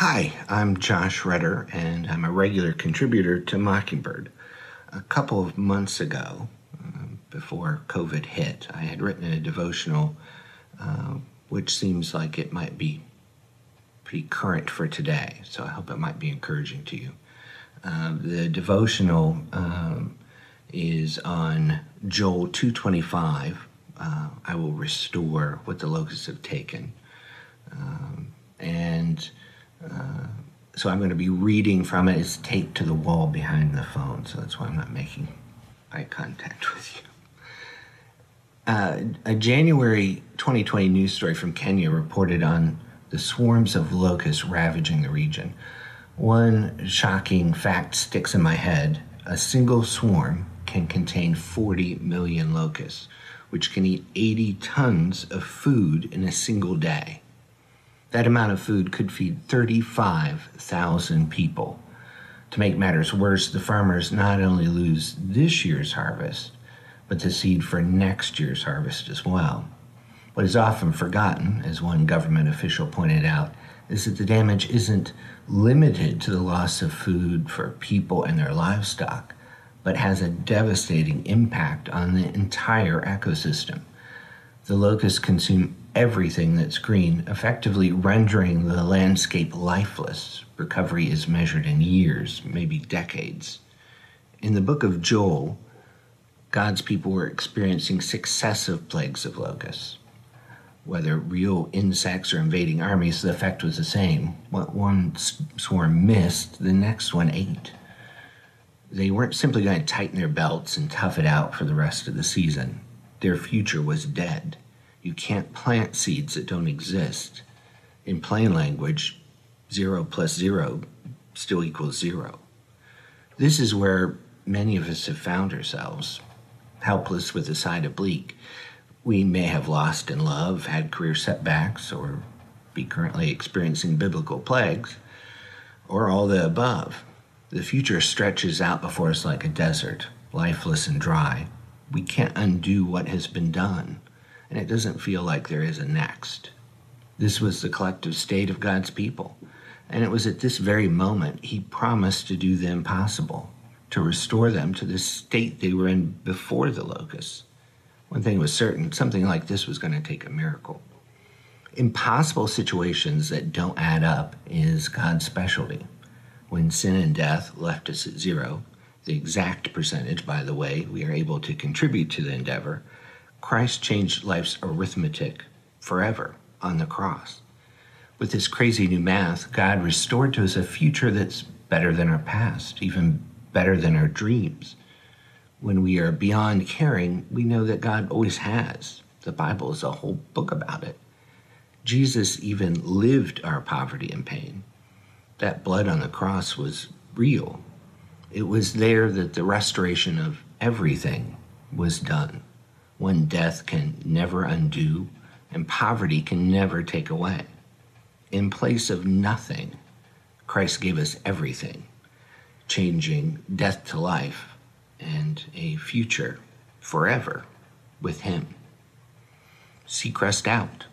Hi, I'm Josh Retterer, and I'm a regular contributor to Mockingbird. A couple of months ago, uh, before COVID hit, I had written a devotional uh, which seems like it might be pretty current for today, so I hope it might be encouraging to you. Uh, the devotional um, is on Joel 225. Uh, I will restore what the locusts have taken. Um, and so I'm going to be reading from it. It's taped to the wall behind the phone, so that's why I'm not making eye contact with you. Uh, a January 2020 news story from Kenya reported on the swarms of locusts ravaging the region. One shocking fact sticks in my head a single swarm can contain 40 million locusts, which can eat 80 tons of food in a single day. That amount of food could feed 35,000 people. To make matters worse, the farmers not only lose this year's harvest, but the seed for next year's harvest as well. What is often forgotten, as one government official pointed out, is that the damage isn't limited to the loss of food for people and their livestock, but has a devastating impact on the entire ecosystem. The locusts consume everything that's green, effectively rendering the landscape lifeless. Recovery is measured in years, maybe decades. In the book of Joel, God's people were experiencing successive plagues of locusts. Whether real insects or invading armies, the effect was the same. What one swarm missed, the next one ate. They weren't simply going to tighten their belts and tough it out for the rest of the season. Their future was dead. You can't plant seeds that don't exist. In plain language, zero plus zero still equals zero. This is where many of us have found ourselves, helpless with a side of bleak. We may have lost in love, had career setbacks, or be currently experiencing biblical plagues, or all the above. The future stretches out before us like a desert, lifeless and dry. We can't undo what has been done and it doesn't feel like there is a next. This was the collective state of God's people, and it was at this very moment He promised to do the impossible, to restore them to the state they were in before the locusts. One thing was certain something like this was going to take a miracle. Impossible situations that don't add up is God's specialty. When sin and death left us at zero, the exact percentage, by the way, we are able to contribute to the endeavor, Christ changed life's arithmetic forever on the cross. With this crazy new math, God restored to us a future that's better than our past, even better than our dreams. When we are beyond caring, we know that God always has. The Bible is a whole book about it. Jesus even lived our poverty and pain. That blood on the cross was real. It was there that the restoration of everything was done one death can never undo and poverty can never take away. In place of nothing, Christ gave us everything, changing death to life and a future forever with Him. Seacrest out.